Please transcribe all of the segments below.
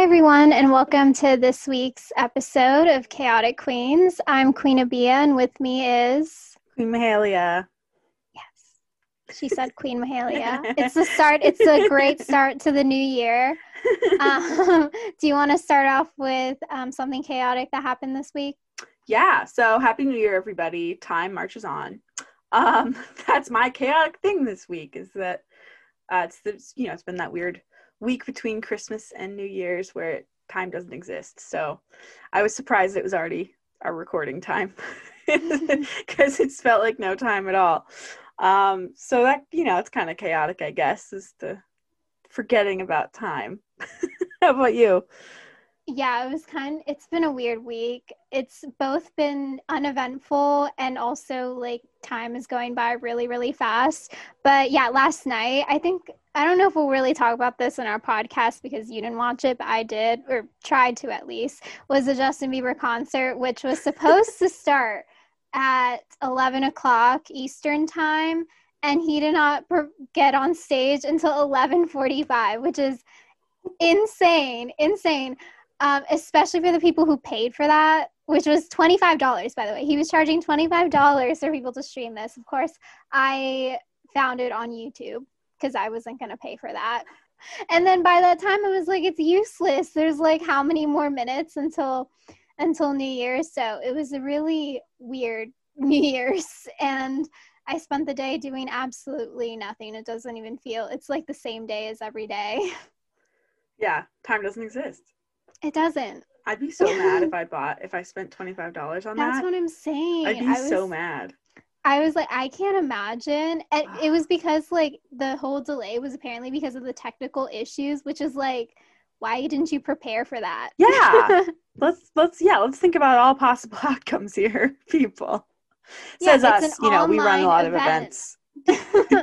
Hi, everyone, and welcome to this week's episode of Chaotic Queens. I'm Queen Abia, and with me is Queen Mahalia. Yes, she said Queen Mahalia. it's the start. It's a great start to the new year. Um, do you want to start off with um, something chaotic that happened this week? Yeah. So happy New Year, everybody! Time marches on. Um, that's my chaotic thing this week. Is that uh, it's the, you know it's been that weird week between Christmas and New Year's where time doesn't exist. So I was surprised it was already our recording time because it's felt like no time at all. Um, so that, you know, it's kind of chaotic, I guess, is the forgetting about time. How about you? Yeah, it was kind it's been a weird week. It's both been uneventful and also like time is going by really really fast. But yeah, last night, I think I don't know if we'll really talk about this in our podcast because you didn't watch it, but I did or tried to at least. Was the Justin Bieber concert which was supposed to start at 11 o'clock Eastern time and he did not get on stage until 11:45, which is insane, insane um, especially for the people who paid for that, which was $25, by the way. He was charging $25 for people to stream this. Of course, I found it on YouTube because I wasn't going to pay for that. And then by that time, it was like, it's useless. There's like how many more minutes until until New Year's. So it was a really weird New Year's. And I spent the day doing absolutely nothing. It doesn't even feel, it's like the same day as every day. Yeah, time doesn't exist. It doesn't. I'd be so mad if I bought if I spent twenty five dollars on That's that. That's what I'm saying. I'd be was, so mad. I was like, I can't imagine. And it was because like the whole delay was apparently because of the technical issues, which is like, why didn't you prepare for that? Yeah. let's let's yeah, let's think about all possible outcomes here, people. Says yeah, us, you know, we run a lot event. of events.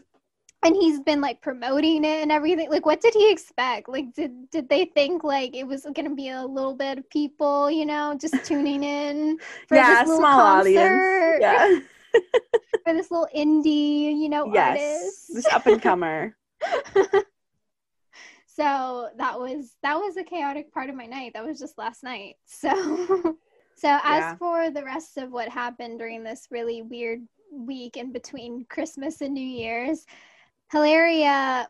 and he's been like promoting it and everything like what did he expect? Like did did they think like it was gonna be a little bit of people you know just tuning in for yeah this small concert, audience yeah. For this little indie you know yes. artist. this up and comer so that was that was a chaotic part of my night. That was just last night. So so as yeah. for the rest of what happened during this really weird week in between christmas and new year's Hilaria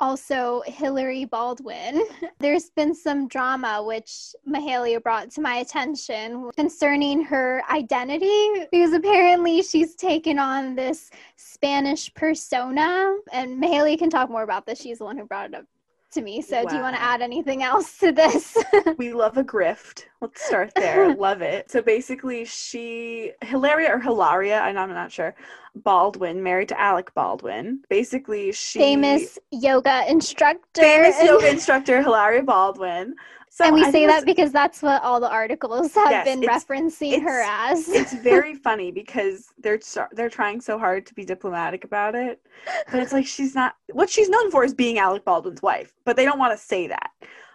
also Hillary Baldwin. There's been some drama which Mahalia brought to my attention concerning her identity because apparently she's taken on this Spanish persona and Mahalia can talk more about this. She's the one who brought it up to me. So, wow. do you want to add anything else to this? we love a grift. Let's start there. love it. So, basically, she, Hilaria or Hilaria, I'm not sure, Baldwin, married to Alec Baldwin. Basically, she. Famous yoga instructor. Famous yoga instructor, Hilaria Baldwin. So and we I say that because that's what all the articles have yes, been it's, referencing it's, her as. it's very funny because they're they're trying so hard to be diplomatic about it, but it's like she's not. What she's known for is being Alec Baldwin's wife, but they don't want to say that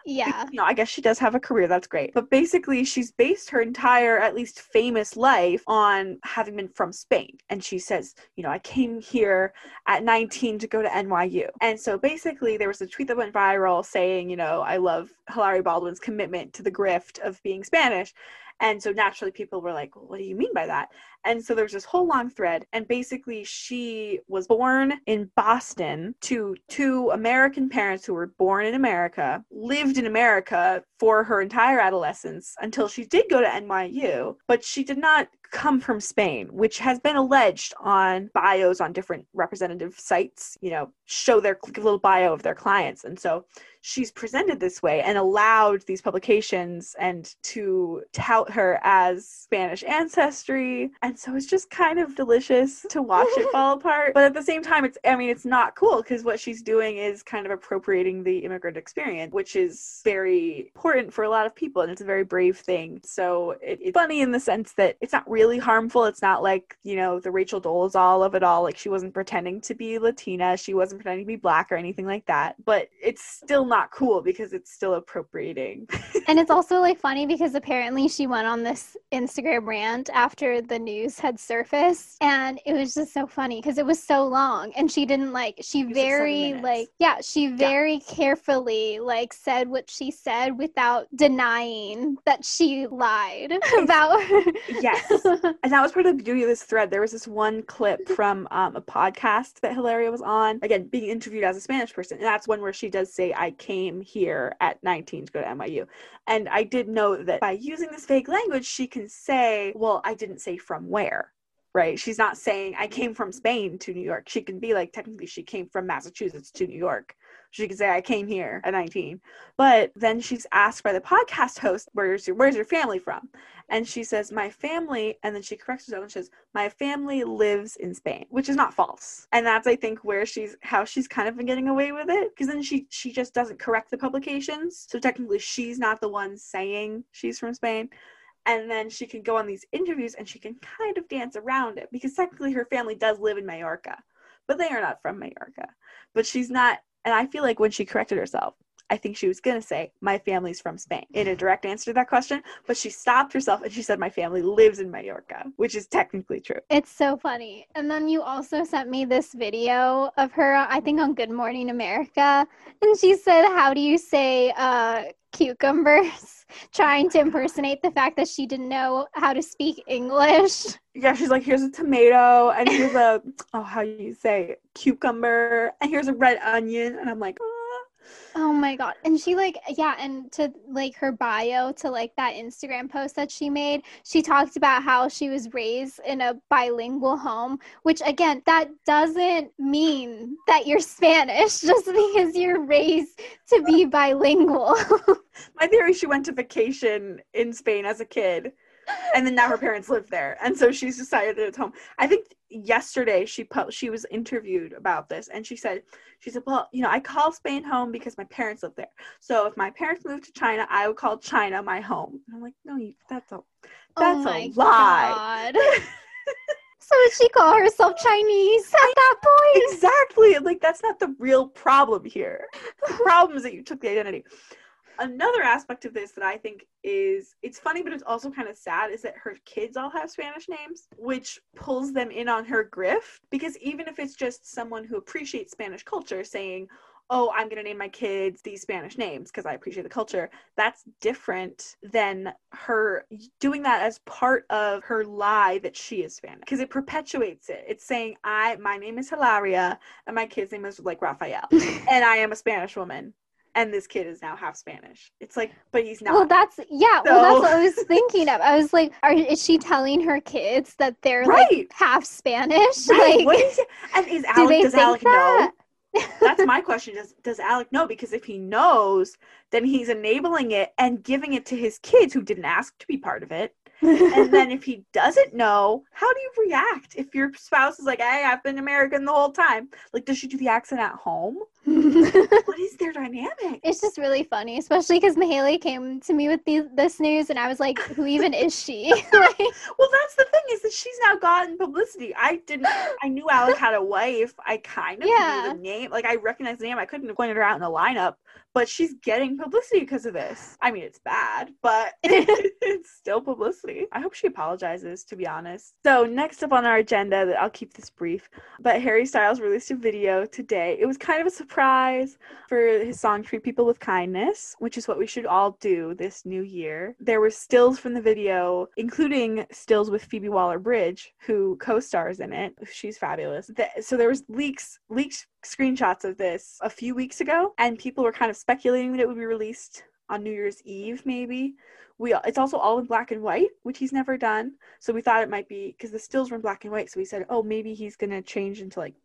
yeah. You know i guess she does have a career. That's great. But basically she's based her entire at least famous life on having been from spain. And she says you know i came here at 19 to go to nyu and so basically there was a tweet that went viral saying you know i love hilary baldwin's commitment to the grift of being spanish and so naturally people were like, well, what do you mean by that? And so there's this whole long thread. And basically, she was born in Boston to two American parents who were born in America, lived in America for her entire adolescence until she did go to NYU, but she did not come from Spain, which has been alleged on bios on different representative sites, you know, show their little bio of their clients. And so she's presented this way and allowed these publications and to tout her as Spanish ancestry. And so it's just kind of delicious to watch it fall apart. But at the same time, it's, I mean, it's not cool because what she's doing is kind of appropriating the immigrant experience, which is very important for a lot of people. And it's a very brave thing. So it, it's funny in the sense that it's not really really harmful. It's not like, you know, the Rachel Dolezal of it all. Like she wasn't pretending to be Latina. She wasn't pretending to be black or anything like that. But it's still not cool because it's still appropriating. and it's also like funny because apparently she went on this Instagram rant after the news had surfaced. And it was just so funny because it was so long. And she didn't like, she very, like, like, yeah, she very yeah. carefully like said what she said without denying that she lied about. yes. And that was part of the beauty of this thread. There was this one clip from um, a podcast that Hilaria was on, again, being interviewed as a Spanish person. And that's one where she does say, I came here at 19 to go to NYU. And I did know that by using this vague language, she can say, well, I didn't say from where right? She's not saying I came from Spain to New York. She can be like technically she came from Massachusetts to New York. She can say I came here at 19. But then she's asked by the podcast host, "Where's your Where's your family from?" And she says, "My family," and then she corrects herself and says, "My family lives in Spain," which is not false. And that's I think where she's how she's kind of been getting away with it because then she she just doesn't correct the publications. So technically she's not the one saying she's from Spain and then she can go on these interviews and she can kind of dance around it because technically her family does live in Mallorca, but they are not from Mallorca. But she's not, and I feel like when she corrected herself, I think she was going to say, My family's from Spain in a direct answer to that question. But she stopped herself and she said, My family lives in Mallorca, which is technically true. It's so funny. And then you also sent me this video of her, I think on Good Morning America. And she said, How do you say uh, cucumbers? Trying to impersonate the fact that she didn't know how to speak English. Yeah, she's like, here's a tomato, and here's a, oh, how do you say, cucumber, and here's a red onion. And I'm like, oh Oh my god. And she like yeah, and to like her bio to like that Instagram post that she made, she talked about how she was raised in a bilingual home, which again, that doesn't mean that you're Spanish just because you're raised to be bilingual. My theory she went to vacation in Spain as a kid and then now her parents live there. And so she's decided that it's home. I think yesterday she put she was interviewed about this and she said she said well you know i call spain home because my parents live there. So if my parents moved to china i would call china my home. And i'm like no you, that's a that's oh a lie. So did she call herself Chinese at that point? Exactly. Like that's not the real problem here. The problem is that you took the identity another aspect of this that I think is it's funny, but it's also kind of sad is that her kids all have Spanish names, which pulls them in on her grift. Because even if it's just someone who appreciates Spanish culture saying, oh, I'm going to name my kids these Spanish names because I appreciate the culture. That's different than her doing that as part of her lie that she is Spanish because it perpetuates it. It's saying, I, my name is Hilaria and my kid's name is like Rafael and I am a Spanish woman and this kid is now half Spanish. It's like, but he's not. Well, that's yeah. So... Well, that's what I was thinking of. I was like, are, is she telling her kids that they're right. like half Spanish? Right. Like, what is? And is Alec? Do does Alec that? know? that's my question. Does does Alec know? Because if he knows, then he's enabling it and giving it to his kids who didn't ask to be part of it and then if he doesn't know, how do you react if your spouse is like, "Hey, I've been American the whole time"? Like, does she do the accent at home? What is their dynamic? It's just really funny, especially because Mahalia came to me with the, this news, and I was like, "Who even is she?" like, well, that's the thing is that she's now gotten publicity. I didn't. I knew Alec had a wife. I kind of yeah. knew the name. Like, I recognized the name. I couldn't have pointed her out in a lineup, but she's getting publicity because of this. I mean, it's bad, but it's still publicity. I hope she apologizes, to be honest. So, next up on our agenda, I'll keep this brief, but Harry Styles released a video today. It was kind of a surprise for his song Treat People with Kindness, which is what we should all do this new year. There were stills from the video, including stills with Phoebe Waller Bridge, who co stars in it. She's fabulous. So, there was leaks, leaks screenshots of this a few weeks ago, and people were kind of speculating that it would be released on New Year's Eve, maybe. We it's also all in black and white, which he's never done. So we thought it might be because the stills were in black and white. So we said, oh, maybe he's gonna change into like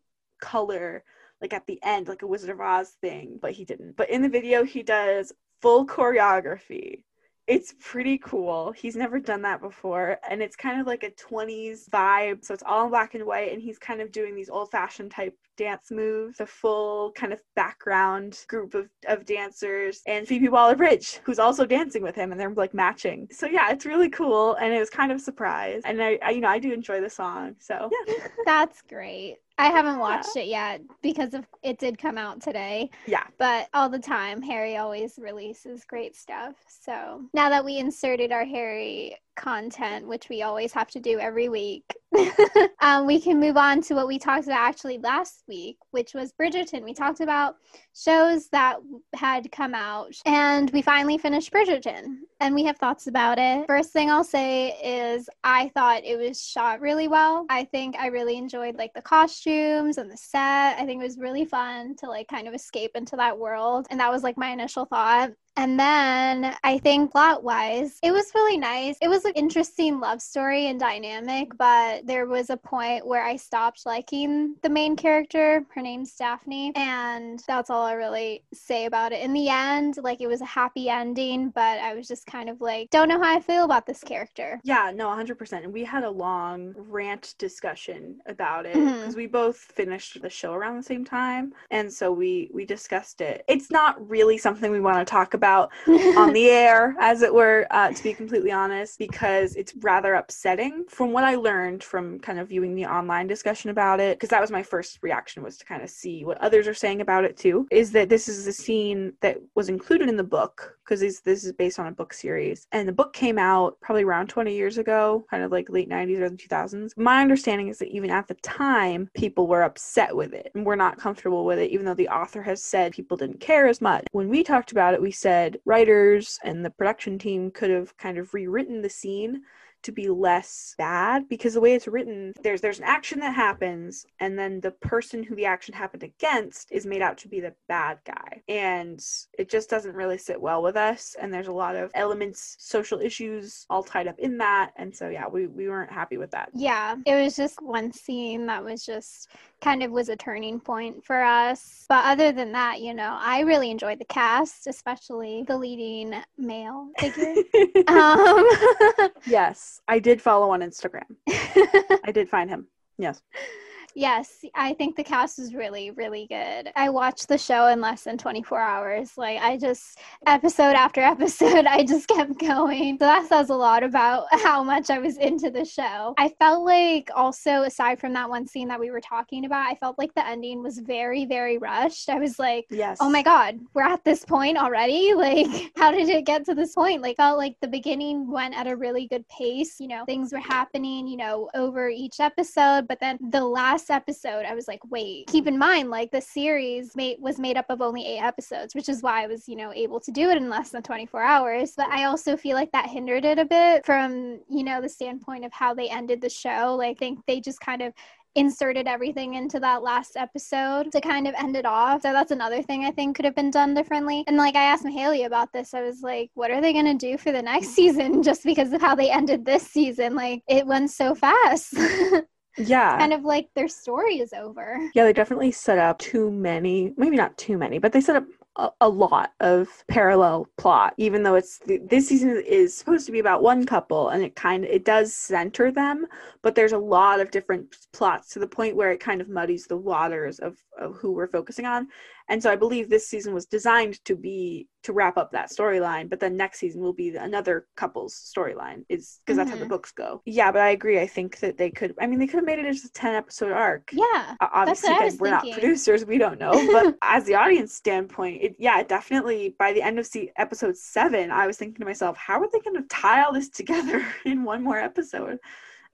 color, like at the end, like a Wizard of Oz thing. But he didn't. But in the video, he does full choreography It's pretty cool. He's never done that before. And it's kind of like a 20s vibe. So it's all in black and white. And he's kind of doing these old fashioned type dance moves, a full kind of background group of, of dancers, and Phoebe Waller Bridge, who's also dancing with him, and they're like matching. So yeah, it's really cool, and it was kind of a surprise. And I, I you know, I do enjoy the song. So yeah, that's great. I haven't watched it yet because of it did come out today. Yeah. But all the time, Harry always releases great stuff. So now that we inserted our Harry content, which we always have to do every week, um, we can move on to what we talked about actually last week, which was Bridgerton. We talked about shows that had come out, and we finally finished Bridgerton, and we have thoughts about it. First thing I'll say is I thought it was shot really well. I think I really enjoyed like the costumes and the set. I think it was really fun to like kind of escape into that world, and that was like my initial thought. And then I think plot wise, it was really nice. It was an interesting love story and dynamic, but there was a point where I stopped liking the main character. Her name's Daphne. And that's all I really say about it. In the end, like it was a happy ending, but I was just kind of like, don't know how I feel about this character. Yeah, no, 100%. And we had a long rant discussion about it because mm-hmm. we both finished the show around the same time. And so we we discussed it. It's not really something we want to talk about on the air, as it were, uh, to be completely honest, because it's rather upsetting. From what I learned from kind of viewing the online discussion about it, because that was my first reaction was to kind of see what others are saying about it too, is that this is a scene that was included in the book because this is based on a book series, and the book came out probably around 20 years ago, kind of like late 90s, early 2000s. My understanding is that even at the time, people were upset with it and were not comfortable with it, even though the author has said people didn't care as much. When we talked about it, we said writers and the production team could have kind of rewritten the scene to be less bad because the way it's written there's there's an action that happens and then the person who the action happened against is made out to be the bad guy. And it just doesn't really sit well with us and there's a lot of elements social issues all tied up in that. And so yeah we, we weren't happy with that. Yeah it was just one scene that was just kind of was a turning point for us but other than that you know i really enjoyed the cast especially the leading male figure um, yes I did follow on Instagram. I did find him. Yes. Yes, I think the cast is really, really good. I watched the show in less than 24 hours. Like, I just, episode after episode, I just kept going. So that says a lot about how much I was into the show. I felt like, also, aside from that one scene that we were talking about, I felt like the ending was very, very rushed. I was like, yes. oh my God, we're at this point already? Like, how did it get to this point? Like, felt like the beginning went at a really good pace. You know, things were happening, you know, over each episode, but then the last last episode, I was like, wait, keep in mind, like the series made, was made up of only eight episodes, which is why I was, you know, able to do it in less than 24 hours. But I also feel like that hindered it a bit from, you know, the standpoint of how they ended the show. Like, I think they just kind of inserted everything into that last episode to kind of end it off. So that's another thing I think could have been done differently. And like I asked Mahalia about this, I was like, what are they going to do for the next season just because of how they ended this season? Like it went so fast. yeah. kind of like their story is over. Yeah they definitely set up too many maybe not too many but they set up a, a lot of parallel plot even though it's this season is supposed to be about one couple and it kind of it does center them but there's a lot of different plots to the point where it kind of muddies the waters of, of who we're focusing on and so I believe this season was designed to be to wrap up that storyline, but then next season will be another couple's storyline. Is because mm-hmm. that's how the mm-hmm. books go. Yeah, but I agree. I think that they could. I mean, they could have made it as a ten episode arc. Yeah, obviously, we're thinking. not producers. We don't know, but as the audience standpoint, it yeah, definitely. By the end of see episode seven, I was thinking to myself, how are they going to tie all this together in one more episode?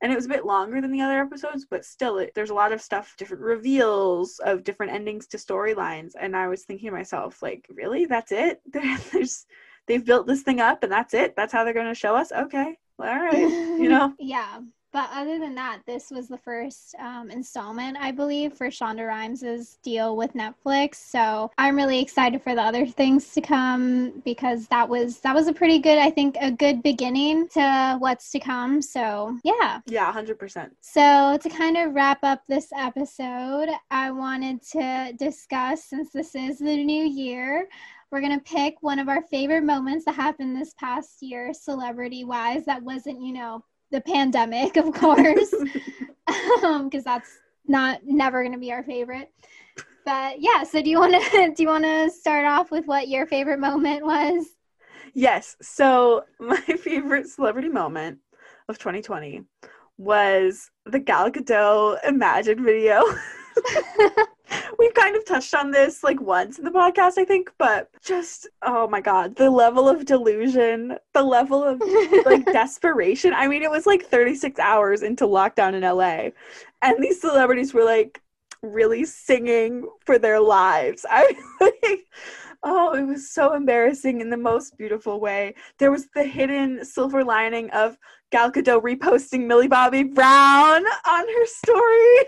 And it was a bit longer than the other episodes but still it, there's a lot of stuff different reveals of different endings to storylines and i was thinking to myself like really? That's it? There's they've built this thing up and that's it? That's how they're going to show us? Okay. Well, all right. You know? Yeah but other than that, this was the first um, installment, I believe, for Shonda Rhimes' deal with Netflix. So I'm really excited for the other things to come because that was that was a pretty good, I think, a good beginning to what's to come. So yeah. Yeah, hundred percent. So to kind of wrap up this episode, I wanted to discuss since this is the new year We're going to pick one of our favorite moments that happened this past year, celebrity wise, that wasn't, you know, the pandemic, of course, because um, that's not never going to be our favorite. But yeah, so do you want to do you want to start off with what your favorite moment was? Yes. So my favorite celebrity moment of 2020 was the Gal Gadot Imagine video. We've kind of touched on this like once in the podcast, I think, but just oh my god, the level of delusion, the level of like desperation. I mean, it was like 36 hours into lockdown in LA, and these celebrities were like really singing for their lives. I like Oh, it was so embarrassing in the most beautiful way. There was the hidden silver lining of Gal Gadot reposting Millie Bobby Brown on her story.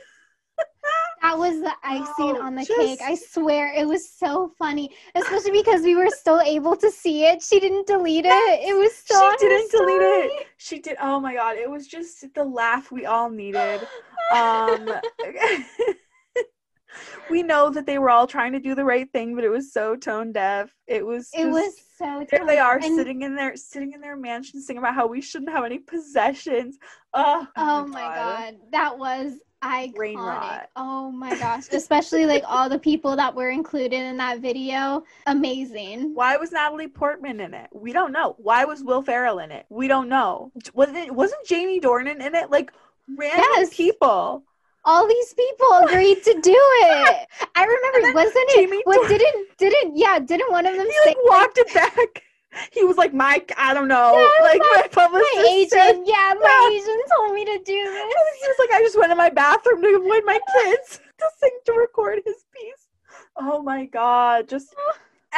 That was the icing oh, on the just... cake. I swear it was so funny, especially because we were still able to see it. She didn't delete it. It was so. She didn't delete it. She did. Oh my god! It was just the laugh we all needed. Um, we know that they were all trying to do the right thing, but it was so tone deaf. It was. It was so. There they are, and, sitting in their sitting in their mansion, singing about how we shouldn't have any possessions. Oh, oh my god. god, that was iconic. Oh my gosh, especially like all the people that were included in that video. Amazing. Why was Natalie Portman in it? We don't know. Why was Will Ferrell in it? We don't know. Wasn't it, wasn't Jamie Dornan in it? Like random yes. people all these people agreed to do it. I remember, wasn't Jamie it? What didn't didn't yeah? Didn't one of them? He say, like walked it back. He was like, Mike, I don't know. Yeah, like my, my publicist my agent, said, yeah, my yeah. agent told me to do this. He was like, I just went in my bathroom to avoid my kids to sing to record his piece. Oh my god, just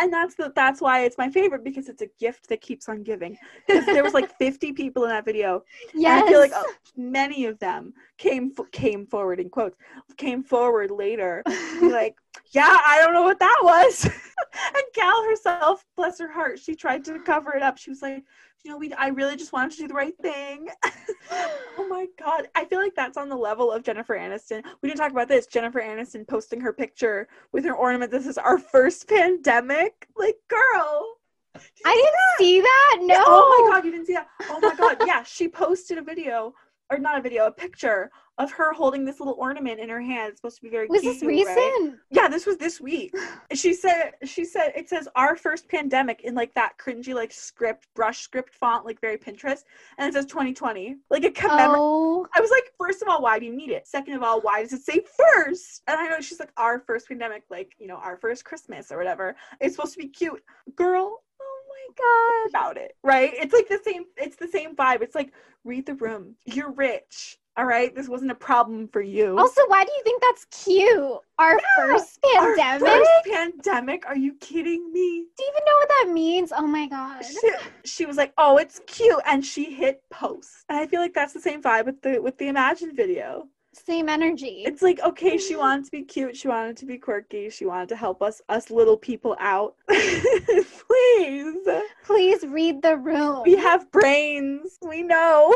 and that's the that's why it's my favorite because it's a gift that keeps on giving. Because there was like 50 people in that video. Yeah, I feel like oh, many of them came came forward in quotes came forward later, like, yeah, I don't know what that was. and Gal herself, bless her heart, she tried to cover it up. She was like, you know, we I really just wanted to do the right thing. oh my god. I feel like that's on the level of Jennifer Aniston. We didn't talk about this. Jennifer Aniston posting her picture with her ornament. This is our first pandemic. Like, girl. I didn't that? see that. No. Oh my god, you didn't see that. Oh my god. yeah, she posted a video or not a video, a picture of her holding this little ornament in her hand. It's supposed to be very Was cute, this recent? Right? Yeah, this was this week. She said she said it says our first pandemic in like that cringy like script, brush script font, like very Pinterest. And it says 2020. Like a commemoration. Oh. I was like, first of all, why do you need it? Second of all, why does it say first? And I know she's like our first pandemic, like, you know, our first Christmas or whatever. It's supposed to be cute. Girl, Oh my god about it right it's like the same it's the same vibe it's like read the room you're rich all right this wasn't a problem for you. Also why do you think that's cute? Our yeah, first pandemic our first pandemic? Are you kidding me? Do you even know what that means? Oh my god. She, she was like oh it's cute and she hit post. And i feel like that's the same vibe with the with the imagine video same energy. It's like okay, she wanted to be cute, she wanted to be quirky, she wanted to help us us little people out. Please. Please read the room. We have brains. We know.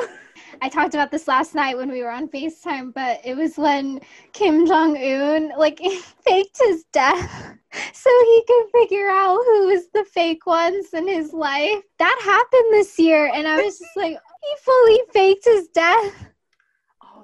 I talked about this last night when we were on FaceTime, but it was when Kim Jong Un like faked his death so he could figure out who was the fake ones in his life. That happened this year, and I was just like, he fully faked his death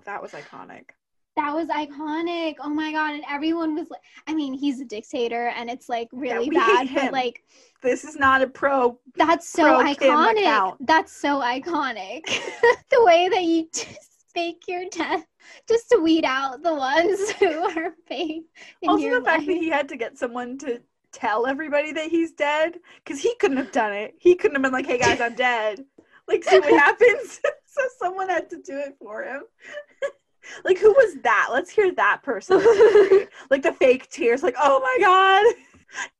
that was iconic. That was iconic. Oh my god! And everyone was like, I mean, he's a dictator, and it's like really yeah, bad, but like, this is not a pro. That's so pro iconic. That's so iconic. the way that you just fake your death just to weed out the ones who are fake. also, the life. fact that he had to get someone to tell everybody that he's dead because he couldn't have done it. He couldn't have been like, "Hey guys, I'm dead." Like, see what happens. So someone had to do it for him. like who was that? Let's hear that person. like the fake tears, like, oh my god,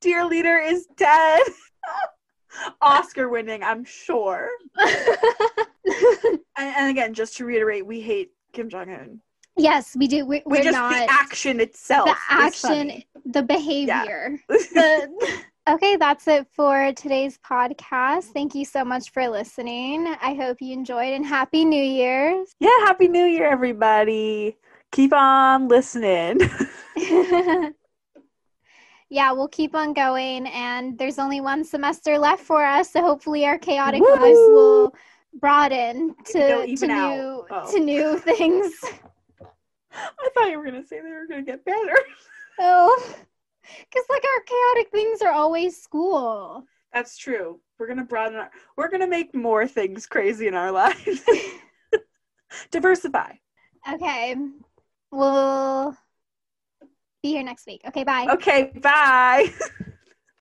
dear leader is dead. Oscar winning, I'm sure. and, and, again, just to reiterate, we hate Kim Jong Un. Yes, we do. We, we just not, the action itself. The action, the behavior. Yeah. the, Okay, that's it for today's podcast. Thank you so much for listening. I hope you enjoyed and happy New Year's. Yeah, happy New Year, everybody. Keep on listening. yeah, we'll keep on going. And there's only one semester left for us. So hopefully our chaotic Woo! lives will broaden to, to new. Oh. to new things. I thought you were gonna say they were gonna get better. Oh, because like our chaotic things are always school. That's true. We're gonna broaden our. We're gonna make more things crazy in our lives. Diversify. Okay, we'll be here next week. Okay, bye. Okay. Bye.